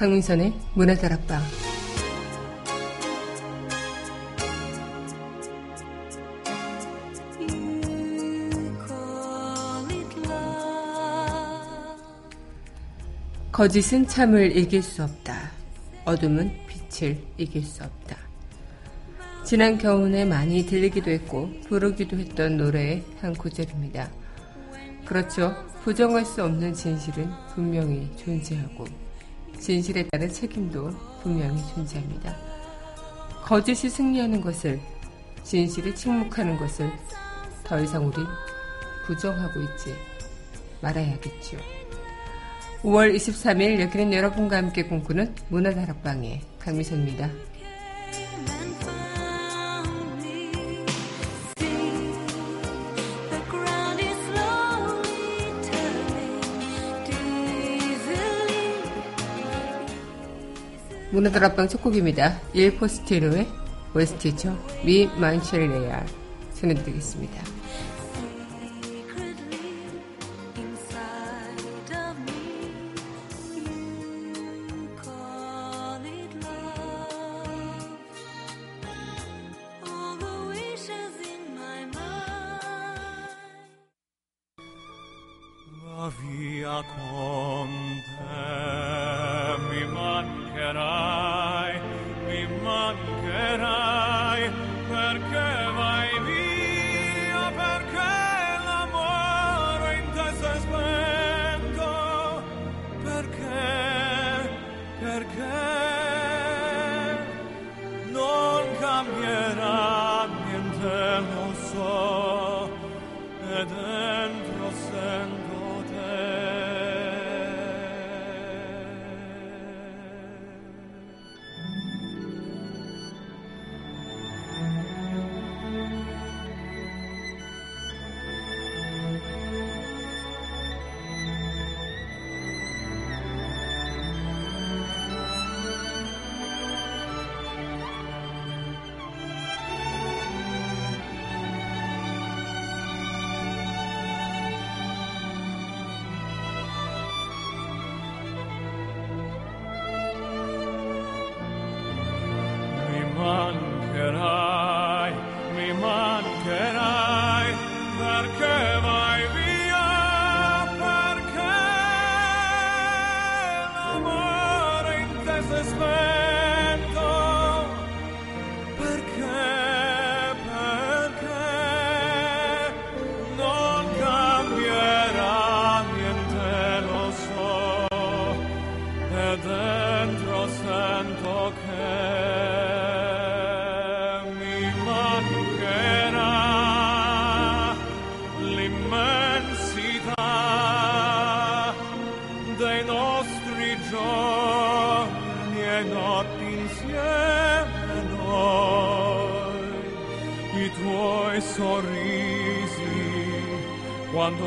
강민선의 문화다락방 거짓은 참을 이길 수 없다. 어둠은 빛을 이길 수 없다. 지난 겨울에 많이 들리기도 했고 부르기도 했던 노래의 한 구절입니다. 그렇죠. 부정할 수 없는 진실은 분명히 존재하고 진실에 따른 책임도 분명히 존재합니다. 거짓이 승리하는 것을 진실이 침묵하는 것을 더 이상 우린 부정하고 있지 말아야겠죠. 5월 23일 여기는 여러분과 함께 꿈꾸는 문화다락방의 강미선입니다. 문화다락방 첫 곡입니다. 1포스티로의 웨스트죠. 미 만첼레아 전해드리겠습니다.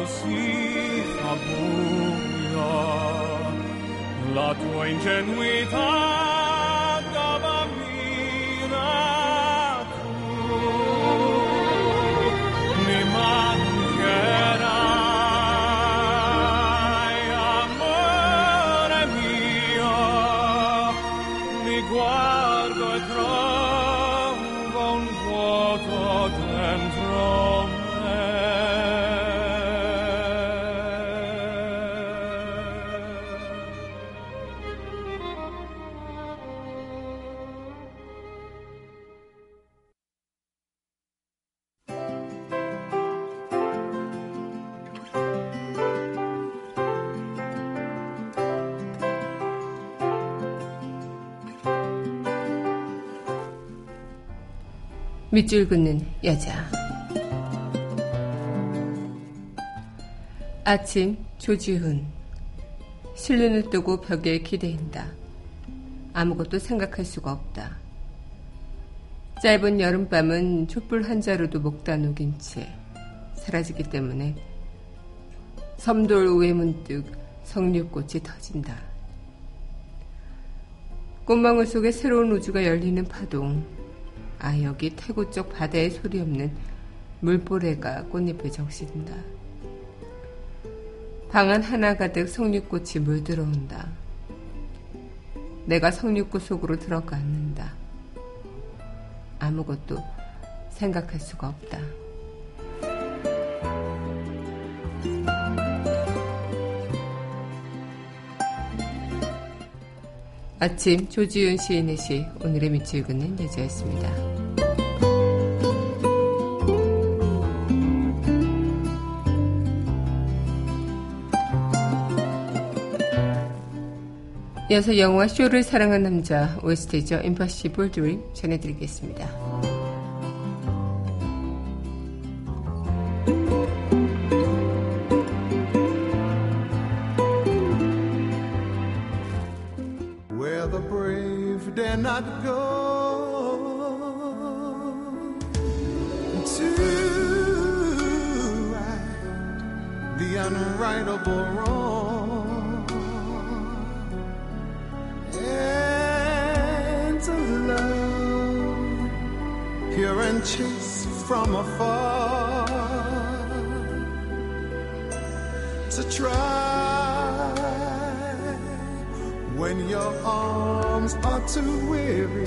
Si fa buio la tua ingenuità 밑줄 긋는 여자. 아침 조지훈. 실눈을 뜨고 벽에 기대인다. 아무것도 생각할 수가 없다. 짧은 여름밤은 촛불 한 자루도 먹다 녹인 채 사라지기 때문에 섬돌 위에 문득 석류꽃이 터진다. 꽃망울 속에 새로운 우주가 열리는 파동. 아, 여기 태국 쪽 바다에 소리 없는 물보레가 꽃잎에 적신다. 방안 하나 가득 석류꽃이 물들어온다. 내가 성육구 속으로 들어갔는다. 아무것도 생각할 수가 없다. 아침 조지윤 시인의 시 오늘의 밑을 읽는 여자였습니다. 이어서 영화 쇼를 사랑한 남자 OST죠. Impossible Dream 전해드리겠습니다. Where the brave dare not go to right the unrightable wrong. From afar to try when your arms are too weary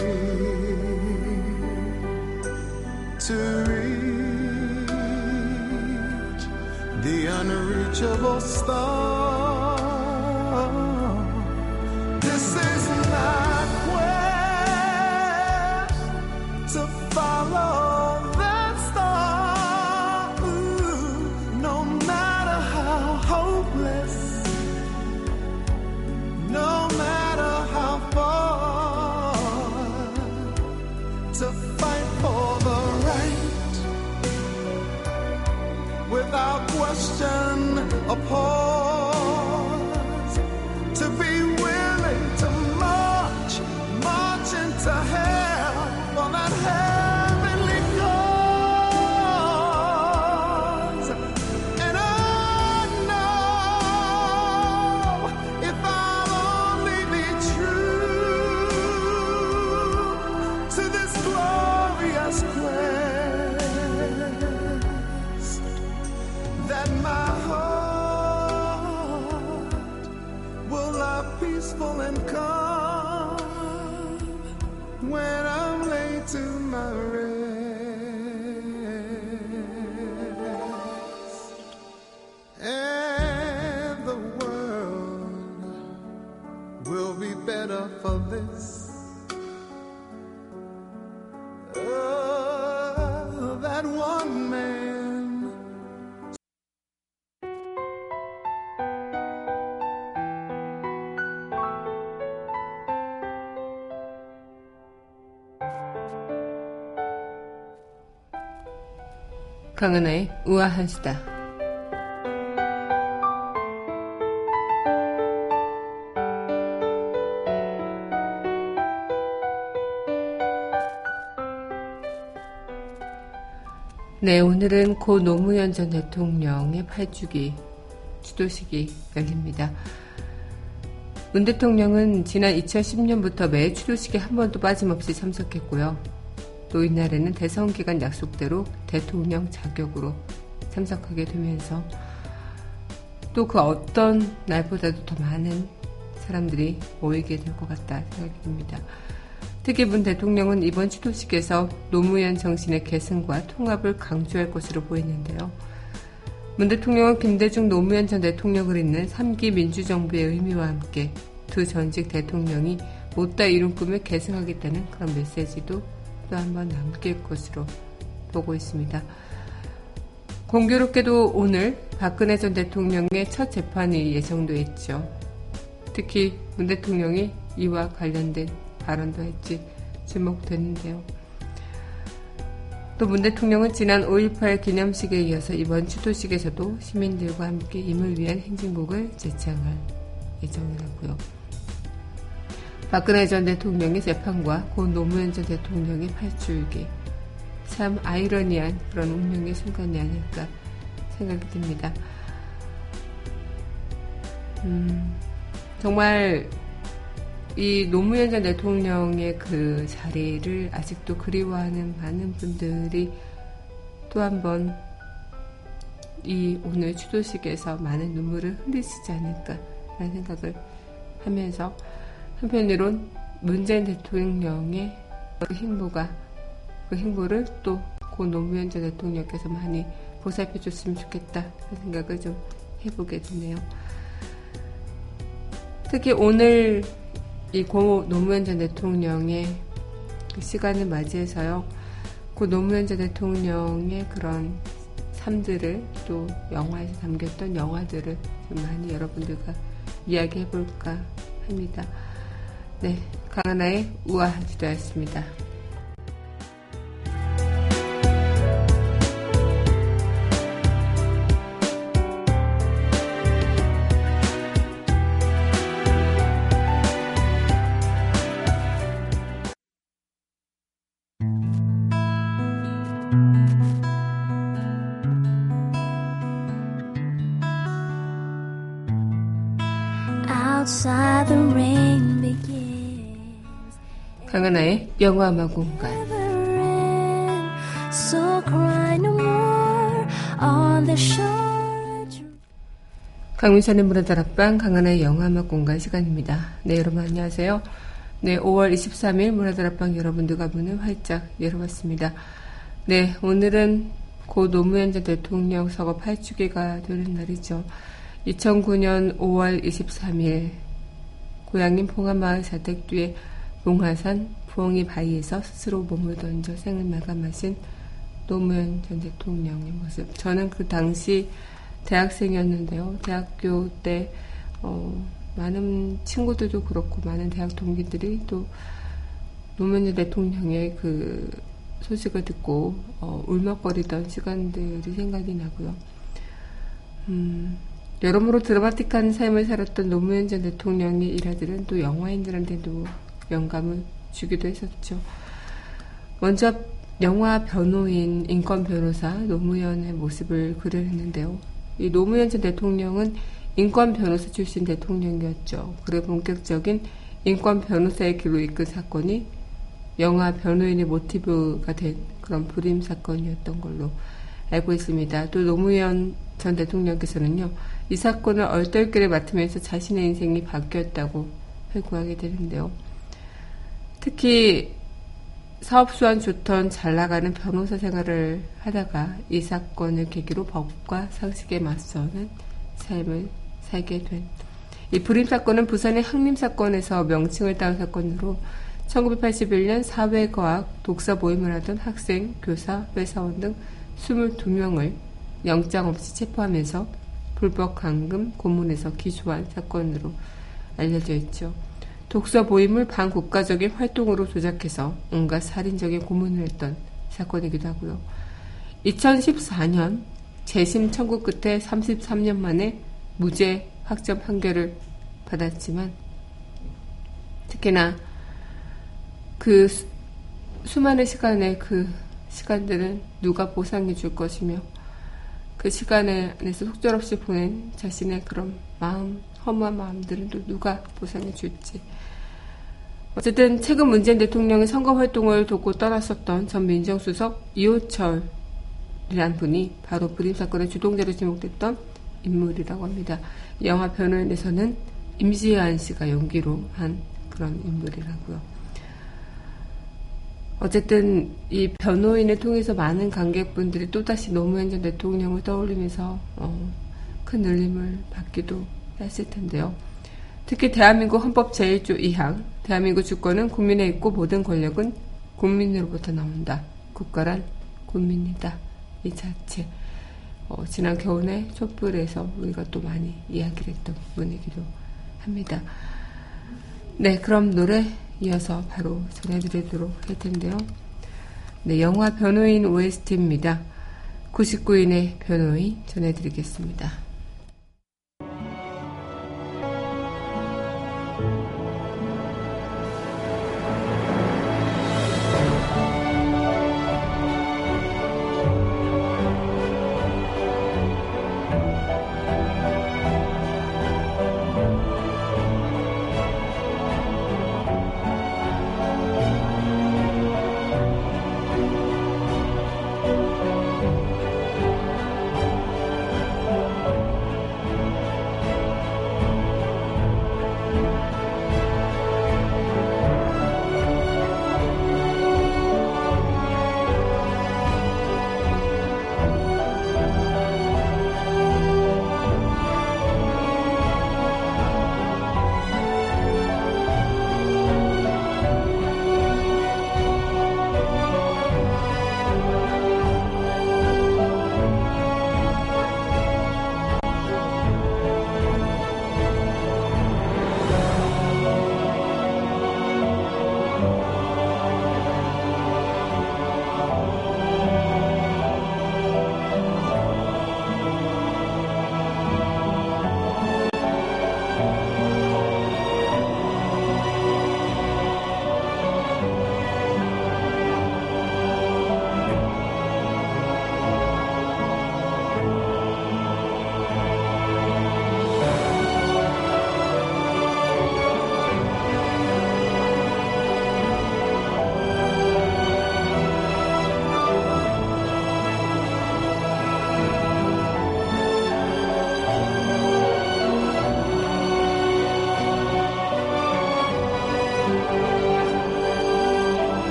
to reach the unreachable star. show. 강은하의 우아한 수다. 네, 오늘은 고 노무현 전 대통령의 8주기 추도식이 열립니다. 문 대통령은 지난 2010년부터 매 추도식에 한 번도 빠짐없이 참석했고요. 또 이날에는 대선 기간 약속대로 대통령 자격으로 참석하게 되면서 또 그 어떤 날보다도 더 많은 사람들이 모이게 될 것 같다 생각이 듭니다. 특히 문 대통령은 이번 추도식에서 노무현 정신의 계승과 통합을 강조할 것으로 보이는데요. 문 대통령은 김대중 노무현 전 대통령을 잇는 3기 민주정부의 의미와 함께 두 전직 대통령이 못다 이룬 꿈을 계승하겠다는 그런 메시지도 또 한 번 남길 것으로 보고 있습니다. 공교롭게도 오늘 박근혜 전 대통령의 첫 재판이 예정돼 있죠. 특히 문 대통령이 이와 관련된 발언도 했지 주목됐는데요. 또 문 대통령은 지난 5.18 기념식에 이어서 이번 추도식에서도 시민들과 함께 임을 위한 행진곡을 제창할 예정이라고요. 박근혜 전 대통령의 재판과 고 노무현 전 대통령의 팔줄기 참 아이러니한 그런 운명의 순간이 아닐까 생각이 듭니다. 음, 정말 이 노무현 전 대통령의 그 자리를 아직도 그리워하는 많은 분들이 또 한 번 이 오늘 추도식에서 많은 눈물을 흘리시지 않을까라는 생각을 하면서 한편으론 문재인 대통령의 그 행보가 그 행보를 또 고 노무현 전 대통령께서 많이 보살펴 줬으면 좋겠다 그런 생각을 좀 해보게 되네요. 특히 오늘 이 고 노무현 전 대통령의 그 시간을 맞이해서요. 고 노무현 전 대통령의 그런 삶들을 또 영화에서 담겼던 영화들을 좀 많이 여러분들과 이야기해 볼까 합니다. 네, 강하나의 우아한 주도였습니다. 강하나의 영화음악 공간 강민선의 문화다 락방 강하나의 영화음악 공간 시간입니다. 네 여러분 안녕하세요. 네 5월 23일 문화다 락방 여러분들과 문을 활짝 열어봤습니다. 네 오늘은 고 노무현 전 대통령 서거 8주기가 되는 날이죠. 2009년 5월 23일 고향인 봉화마을 자택 뒤에 용화산 부엉이 바위에서 스스로 몸을 던져 생을 마감하신 노무현 전 대통령의 모습. 저는 그 당시 대학생이었는데요. 대학교 때 어, 많은 친구들도 그렇고 많은 대학 동기들이 또 노무현 전 대통령의 그 소식을 듣고 어, 울먹거리던 시간들이 생각이 나고요. 음, 여러모로 드라마틱한 삶을 살았던 노무현 전 대통령의 일화들은 또 영화인들한테도 영감을 주기도 했었죠. 먼저 영화 변호인, 인권 변호사 노무현의 모습을 그려냈는데요. 이 노무현 전 대통령은 인권 변호사 출신 대통령이었죠. 그의 본격적인 인권 변호사의 길로 이끈 사건이 영화 변호인의 모티브가 된 그런 불임 사건이었던 걸로 알고 있습니다. 또 노무현 전 대통령께서는요, 이 사건을 얼떨결에 맡으면서 자신의 인생이 바뀌었다고 회고하게 되는데요. 특히 사업 수완 좋던 잘 나가는 변호사 생활을 하다가 이 사건을 계기로 법과 상식에 맞서는 삶을 살게 된 이 불임 사건은 부산의 항림 사건에서 명칭을 따온 사건으로 1981년 사회과학 독서 모임을 하던 학생, 교사, 회사원 등 22명을 영장 없이 체포하면서 불법 감금 고문에서 기소한 사건으로 알려져 있죠. 독서 모임을 반국가적인 활동으로 조작해서 온갖 살인적인 고문을 했던 사건이기도 하고요. 2014년 재심 청구 끝에 33년 만에 무죄 확정 판결을 받았지만 특히나 그 수, 수많은 시간의 그 시간들은 누가 보상해 줄 것이며 그 시간에 안에서 속절없이 보낸 자신의 그런 마음, 허무한 마음들은 또 누가 보상해 줄지 어쨌든 최근 문재인 대통령의 선거 활동을 돕고 떠났었던 전 민정수석 이호철이란 분이 바로 불임 사건의 주동자로 지목됐던 인물이라고 합니다. 영화 변호인에서는 임지한 씨가 연기로 한 그런 인물이라고요. 어쨌든 이 변호인을 통해서 많은 관객분들이 또다시 노무현 전 대통령을 떠올리면서 어, 큰 울림을 받기도 했을 텐데요. 특히 대한민국 헌법 제1조 2항 대한민국 주권은 국민에 있고 모든 권력은 국민으로부터 나온다. 국가란 국민이다. 이 자체 어, 지난 겨울에 촛불에서 우리가 또 많이 이야기를 했던 부분이기도 합니다. 네, 그럼 노래 이어서 바로 전해드리도록 할 텐데요. 네, 영화 변호인 OST입니다. 99인의 변호인 전해드리겠습니다.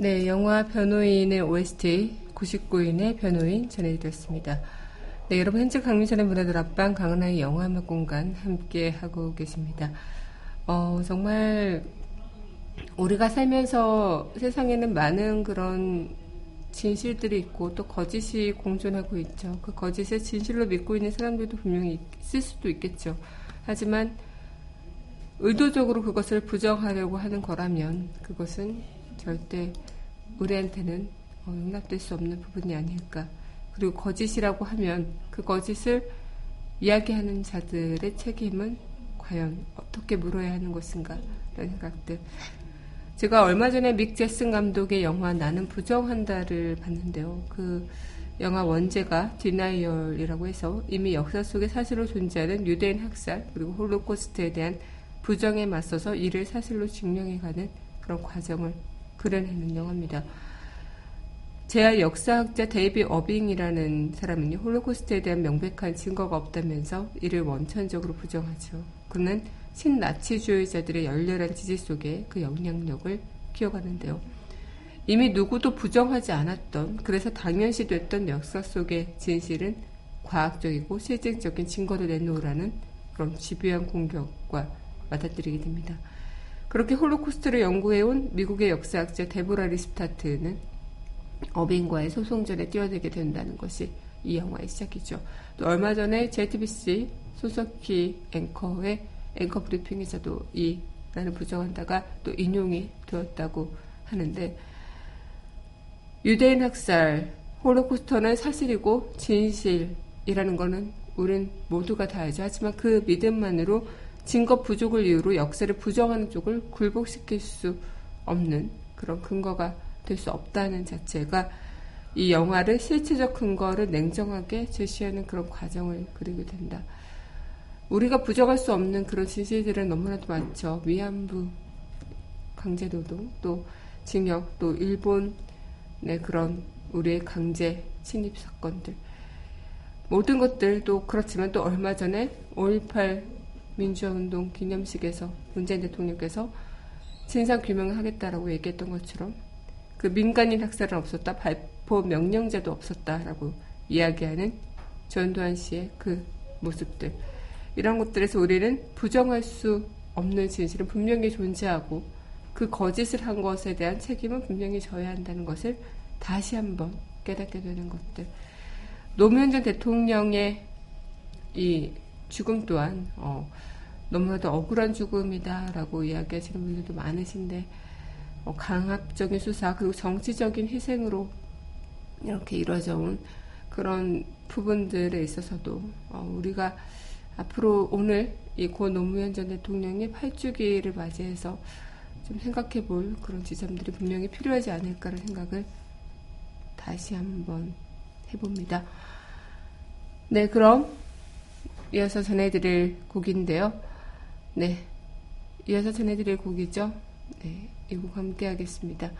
네, 영화 변호인의 OST 99인의 변호인 전해드렸습니다. 네, 여러분 현재 강민선의 문화들 앞방 강은하의 영화 음악 공간 함께 하고 계십니다. 어, 정말 우리가 살면서 세상에는 많은 그런 진실들이 있고 또 거짓이 공존하고 있죠. 그 거짓을 진실로 믿고 있는 사람들도 분명히 있을 수도 있겠죠. 하지만 의도적으로 그것을 부정하려고 하는 거라면 그것은 절대 우리한테는 어, 용납될 수 없는 부분이 아닐까. 그리고 거짓이라고 하면 그 거짓을 이야기하는 자들의 책임은 과연 어떻게 물어야 하는 것인가 라는 생각들. 제가 얼마 전에 믹 잭슨 감독의 영화 나는 부정한다를 봤는데요. 그 영화 원제가 Denial이라고 해서 이미 역사 속에 사실로 존재하는 유대인 학살 그리고 홀로코스트에 대한 부정에 맞서서 이를 사실로 증명해가는 그런 과정을 그려내는 영화입니다. 재야 역사학자 데이빗 어빙이라는 사람은요, 홀로코스트에 대한 명백한 증거가 없다면서 이를 원천적으로 부정하죠. 그는 신나치주의자들의 열렬한 지지 속에 그 영향력을 키워가는데요. 이미 누구도 부정하지 않았던, 그래서 당연시 됐던 역사 속의 진실은 과학적이고 실증적인 증거를 내놓으라는 그런 집요한 공격과 맞닥뜨리게 됩니다. 그렇게 홀로코스트를 연구해온 미국의 역사학자 데보라 립스타트는 어빙과의 소송전에 뛰어들게 된다는 것이 이 영화의 시작이죠. 또 얼마 전에 JTBC 손석희 앵커의 앵커 브리핑에서도 이 나는 부정한다가 또 인용이 되었다고 하는데 유대인 학살, 홀로코스트는 사실이고 진실이라는 것은 우린 모두가 다 알죠. 하지만 그 믿음만으로 증거 부족을 이유로 역사를 부정하는 쪽을 굴복시킬 수 없는 그런 근거가 될 수 없다는 자체가 이 영화를 실체적 근거를 냉정하게 제시하는 그런 과정을 그리게 된다. 우리가 부정할 수 없는 그런 진실들은 너무나도 많죠. 위안부 강제노동, 또 징역, 또 일본의 그런 우리의 강제 침입 사건들. 모든 것들도 그렇지만 또 얼마 전에 5.18 민주화운동 기념식에서 문재인 대통령께서 진상 규명을 하겠다라고 얘기했던 것처럼 그 민간인 학살은 없었다, 발포 명령제도 없었다라고 이야기하는 전두환 씨의 그 모습들. 이런 것들에서 우리는 부정할 수 없는 진실은 분명히 존재하고 그 거짓을 한 것에 대한 책임은 분명히 져야 한다는 것을 다시 한번 깨닫게 되는 것들. 노무현 전 대통령의 이 죽음 또한 어, 너무나도 억울한 죽음이다라고 이야기하시는 분들도 많으신데 어, 강압적인 수사 그리고 정치적인 희생으로 이렇게 이루어져 온 그런 부분들에 있어서도 어, 우리가 앞으로 오늘 이고 노무현 전 대통령의 8주기를 맞이해서 좀 생각해 볼 그런 지점들이 분명히 필요하지 않을까라는 생각을 다시 한번 해봅니다. 네, 그럼 이어서 전해드릴 곡인데요. 네. 이어서 전해드릴 곡이죠. 네. 이 곡 함께 하겠습니다.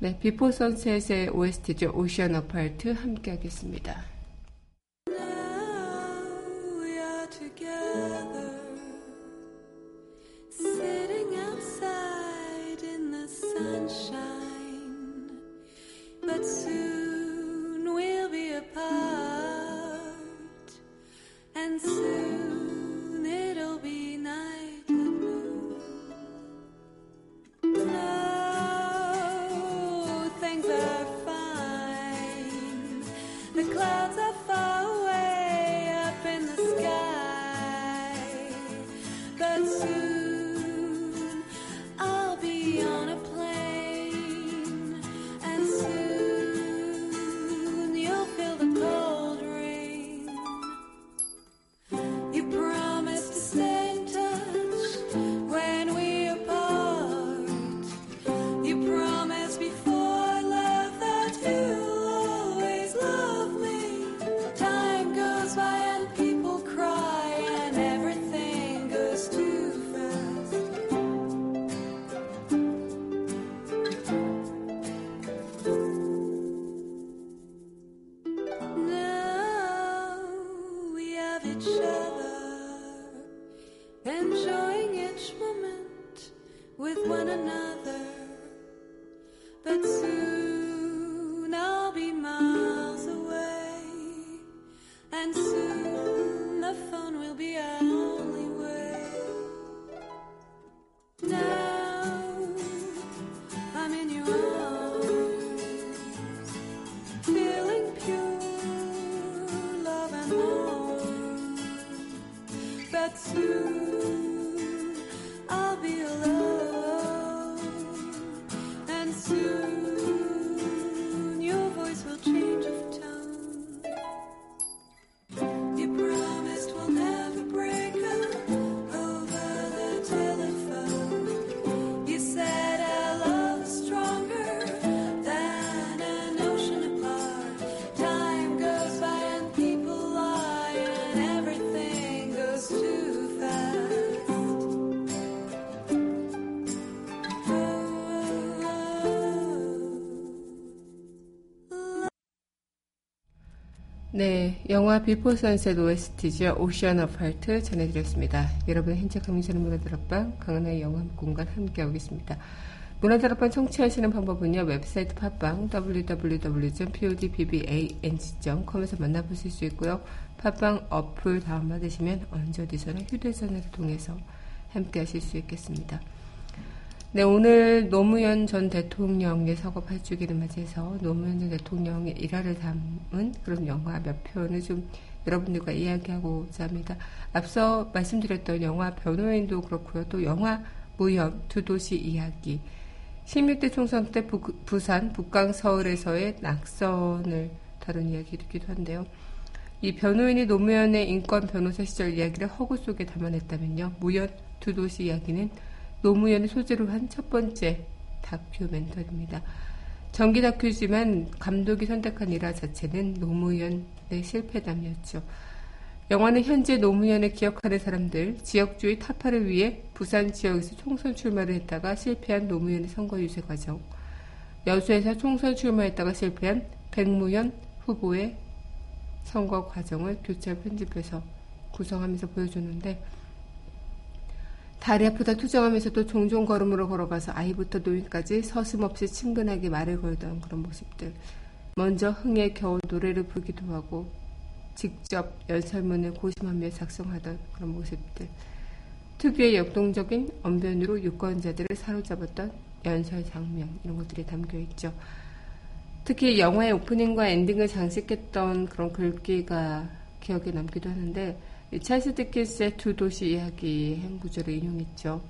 네. Before Sunset의 OST죠. Ocean Apart 함께 하겠습니다. 네, 영화 Before Sunset OST죠. Ocean Apart 전해드렸습니다. 여러분 현재 강민선의 문화다락방 강은하의 영화 공간 함께하고 있습니다. 문화다락방 청취하시는 방법은요. 웹사이트 팟빵 www.podbbang.com에서 만나보실 수 있고요. 팟빵 어플 다운받으시면 언제 어디서나 휴대전화를 통해서 함께하실 수 있겠습니다. 네, 오늘 노무현 전 대통령의 서거 8주기를 맞이해서 노무현 전 대통령의 일화를 담은 그런 영화 몇 편을 좀 여러분들과 이야기하고자 합니다. 앞서 말씀드렸던 영화 변호인도 그렇고요. 또 영화 무현 두 도시 이야기 16대 총선 때 부, 부산 북강 서울에서의 낙선을 다룬 이야기이기도 한데요. 이 변호인이 노무현의 인권 변호사 시절 이야기를 허구 속에 담아냈다면요. 무현 두 도시 이야기는 노무현을 소재로 한 첫 번째 다큐멘터리입니다. 정기 다큐지만 감독이 선택한 일화 자체는 노무현의 실패담이었죠. 영화는 현재 노무현을 기억하는 사람들, 지역주의 타파를 위해 부산 지역에서 총선 출마를 했다가 실패한 노무현의 선거 유세 과정, 여수에서 총선 출마했다가 실패한 백무현 후보의 선거 과정을 교차 편집해서 구성하면서 보여주는데 다리 아프다 투정하면서도 종종 걸음으로 걸어가서 아이부터 노인까지 서슴없이 친근하게 말을 걸던 그런 모습들. 먼저 흥에 겨우 노래를 부르기도 하고 직접 연설문을 고심하며 작성하던 그런 모습들. 특유의 역동적인 언변으로 유권자들을 사로잡았던 연설 장면 이런 것들이 담겨 있죠. 특히 영화의 오프닝과 엔딩을 장식했던 그런 글귀가 기억에 남기도 하는데 찰스 디킨스의 두 도시 이야기 행구절을 인용했죠.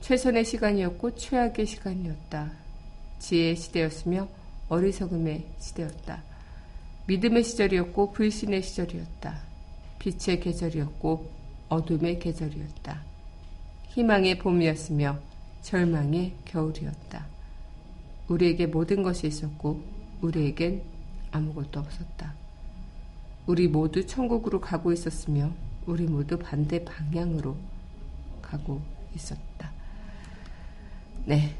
최선의 시간이었고 최악의 시간이었다. 지혜의 시대였으며 어리석음의 시대였다. 믿음의 시절이었고 불신의 시절이었다. 빛의 계절이었고 어둠의 계절이었다. 희망의 봄이었으며 절망의 겨울이었다. 우리에게 모든 것이 있었고 우리에겐 아무것도 없었다. 우리 모두 천국으로 가고 있었으며 우리 모두 반대 방향으로 가고 있었다. 네.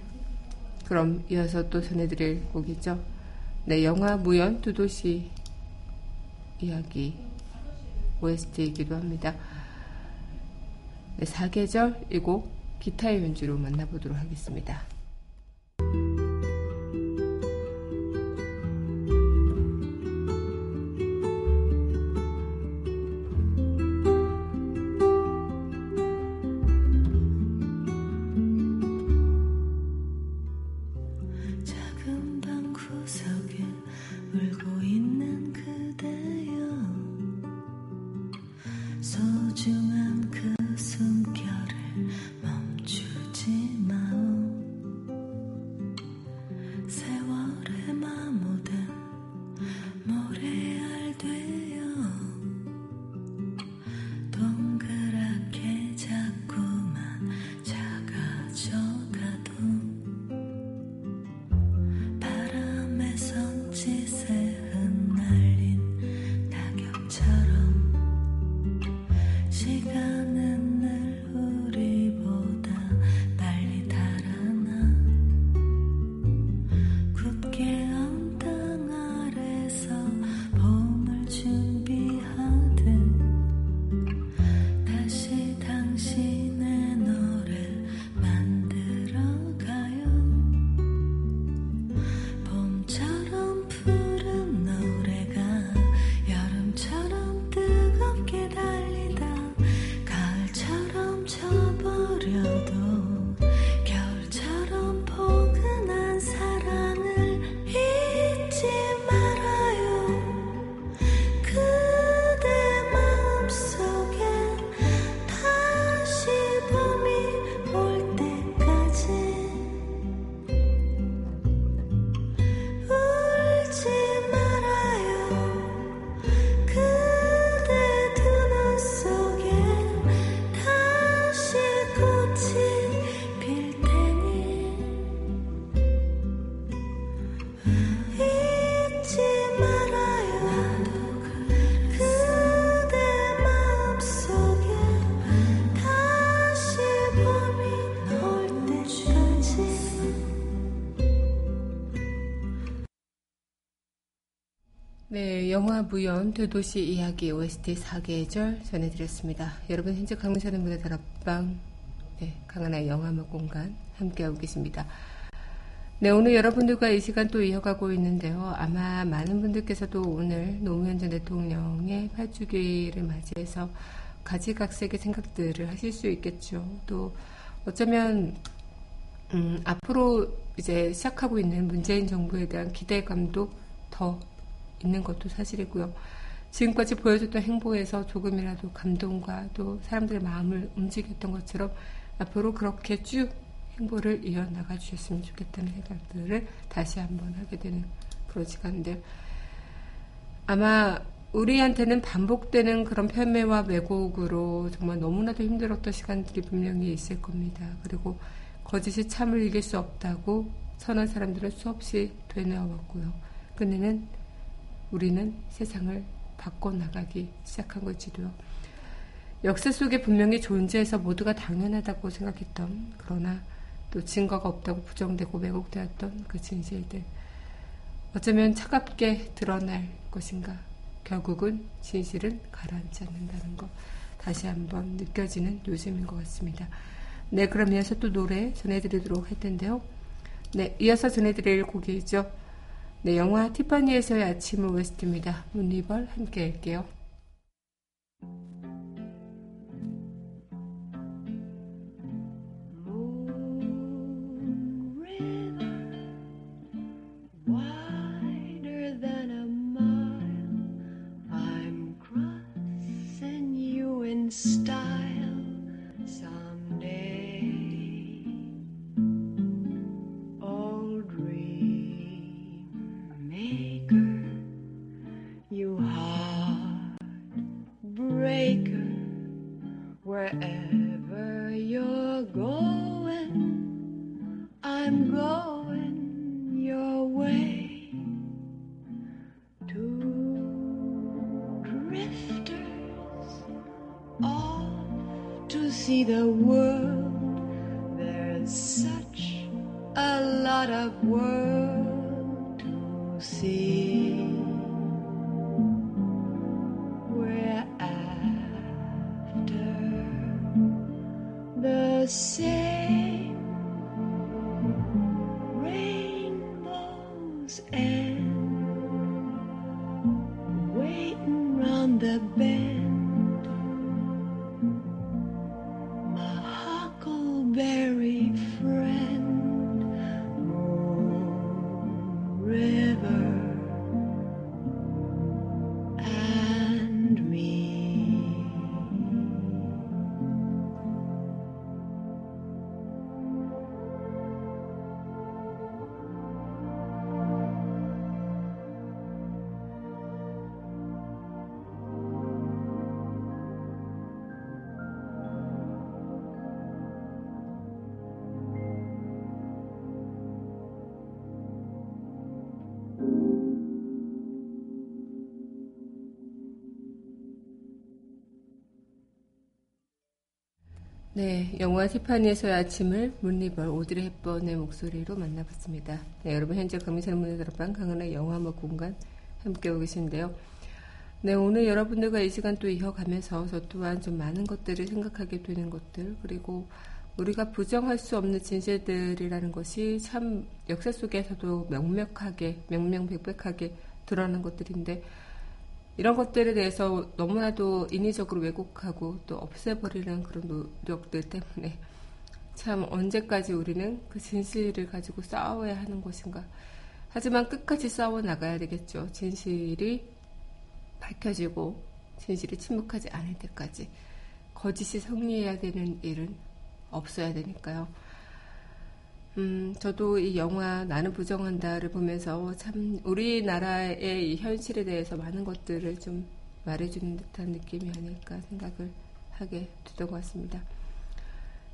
그럼 이어서 또 전해드릴 곡이죠. 네, 영화 무연 두 도시 이야기 OST이기도 합니다. 네, 사계절 이 곡 기타의 연주로 만나보도록 하겠습니다. 무연 대도시 이야기 OST 4계절 전해드렸습니다. 여러분 현재 강민선의 무대 다락방 네, 강하나의 영화음악 공간 함께하고 계십니다. 네, 오늘 여러분들과 이 시간 또 이어가고 있는데요. 아마 많은 분들께서도 오늘 노무현 전 대통령의 8주기를 맞이해서 가지각색의 생각들을 하실 수 있겠죠. 또 어쩌면 음, 앞으로 이제 시작하고 있는 문재인 정부에 대한 기대감도 더 있는 것도 사실이고요. 지금까지 보여줬던 행보에서 조금이라도 감동과 또 사람들의 마음을 움직였던 것처럼 앞으로 그렇게 쭉 행보를 이어나가 주셨으면 좋겠다는 생각들을 다시 한번 하게 되는 그런 시간인데 아마 우리한테는 반복되는 그런 편매와 왜곡으로 정말 너무나도 힘들었던 시간들이 분명히 있을 겁니다. 그리고 거짓이 참을 이길 수 없다고 선한 사람들은 수없이 되뇌어 왔고요. 끝내는 우리는 세상을 바꿔나가기 시작한 걸지도요. 역사 속에 분명히 존재해서 모두가 당연하다고 생각했던 그러나 또 증거가 없다고 부정되고 왜곡되었던 그 진실들 어쩌면 차갑게 드러날 것인가 결국은 진실은 가라앉지 않는다는 것 다시 한번 느껴지는 요즘인 것 같습니다. 네 그럼 이어서 또 노래 전해드리도록 할 텐데요. 네 이어서 전해드릴 곡이죠. 네 영화 티파니에서의 아침 OST입니다. 문리벌 함께 할게요. and 영화 티파니에서의 아침을 문리벌 오드리 헵번의 목소리로 만나봤습니다. 네, 여러분 현재 금이선 문의 들어방 강한의 영화 음악 공간 함께하고 계신데요. 네, 오늘 여러분들과 이 시간 또 이어가면서 저 또한 좀 많은 것들을 생각하게 되는 것들 그리고 우리가 부정할 수 없는 진실들이라는 것이 참 역사 속에서도 명명하게 명명백백하게 드러난 것들인데 이런 것들에 대해서 너무나도 인위적으로 왜곡하고 또 없애버리는 그런 노력들 때문에 참 언제까지 우리는 그 진실을 가지고 싸워야 하는 것인가. 하지만 끝까지 싸워 나가야 되겠죠. 진실이 밝혀지고 진실이 침묵하지 않을 때까지 거짓이 승리해야 되는 일은 없어야 되니까요. 음, 저도 이 영화 나는 부정한다를 보면서 참 우리나라의 이 현실에 대해서 많은 것들을 좀 말해주는 듯한 느낌이 아닐까 생각을 하게 되던 것 같습니다.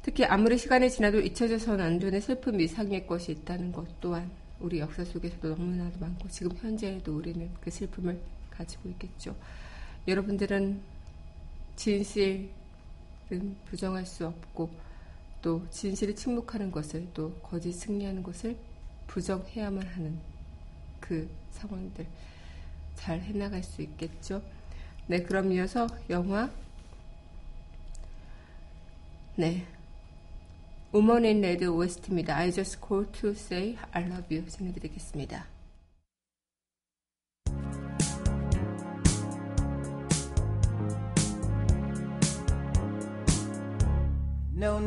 특히 아무리 시간이 지나도 잊혀져서는 안 되는 슬픔 이상의 것이 있다는 것 또한 우리 역사 속에서도 너무나도 많고 지금 현재에도 우리는 그 슬픔을 가지고 있겠죠. 여러분들은 진실은 부정할 수 없고 또 진실이 침묵하는 것을 또 거짓 승리하는 것을 부정해야만 하는 그 상황들 잘 해나갈 수 있겠죠. 네, 그럼 이어서 영화 네. Woman in Red OST입니다. I just call to say I love you 전해드리겠습니다. No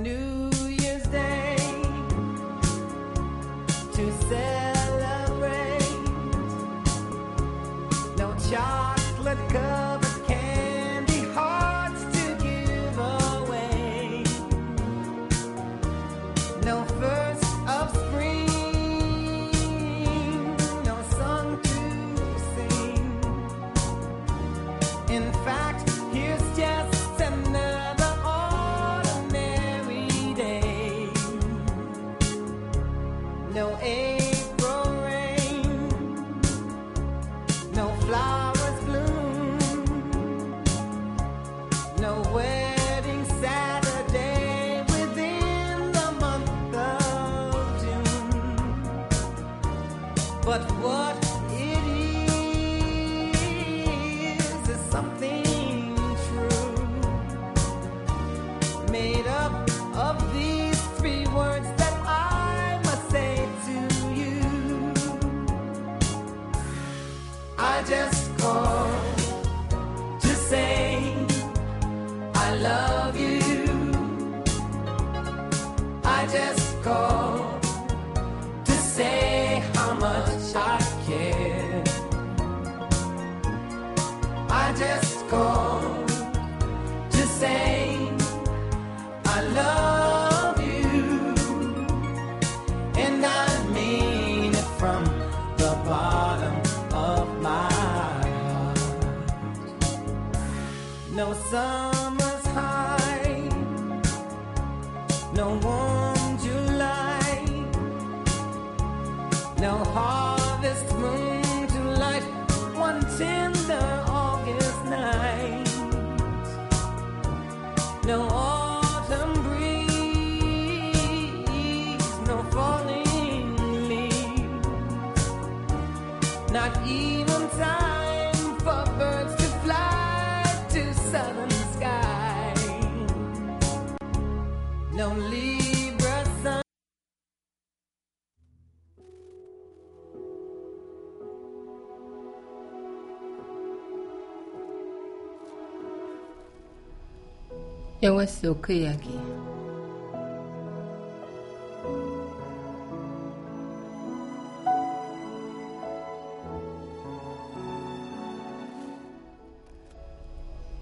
영화 속 그 이야기.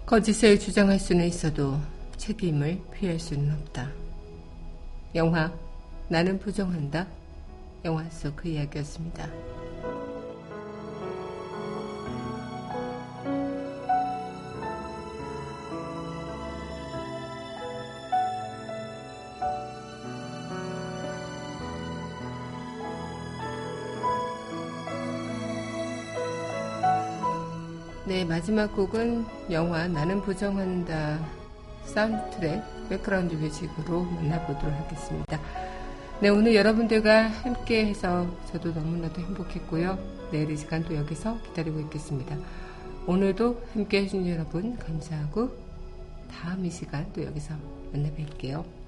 거짓을 주장할 수는 있어도 책임을 피할 수는 없다. 영화 나는 부정한다. 영화 속 그 이야기였습니다. 네, 마지막 곡은 영화 나는 부정한다 사운드트랙 백그라운드 뮤직으로 만나보도록 하겠습니다. 네, 오늘 여러분들과 함께 해서 저도 너무나도 행복했고요. 내일 이 시간 또 여기서 기다리고 있겠습니다. 오늘도 함께 해주신 여러분 감사하고 다음 이 시간 또 여기서 만나 뵐게요.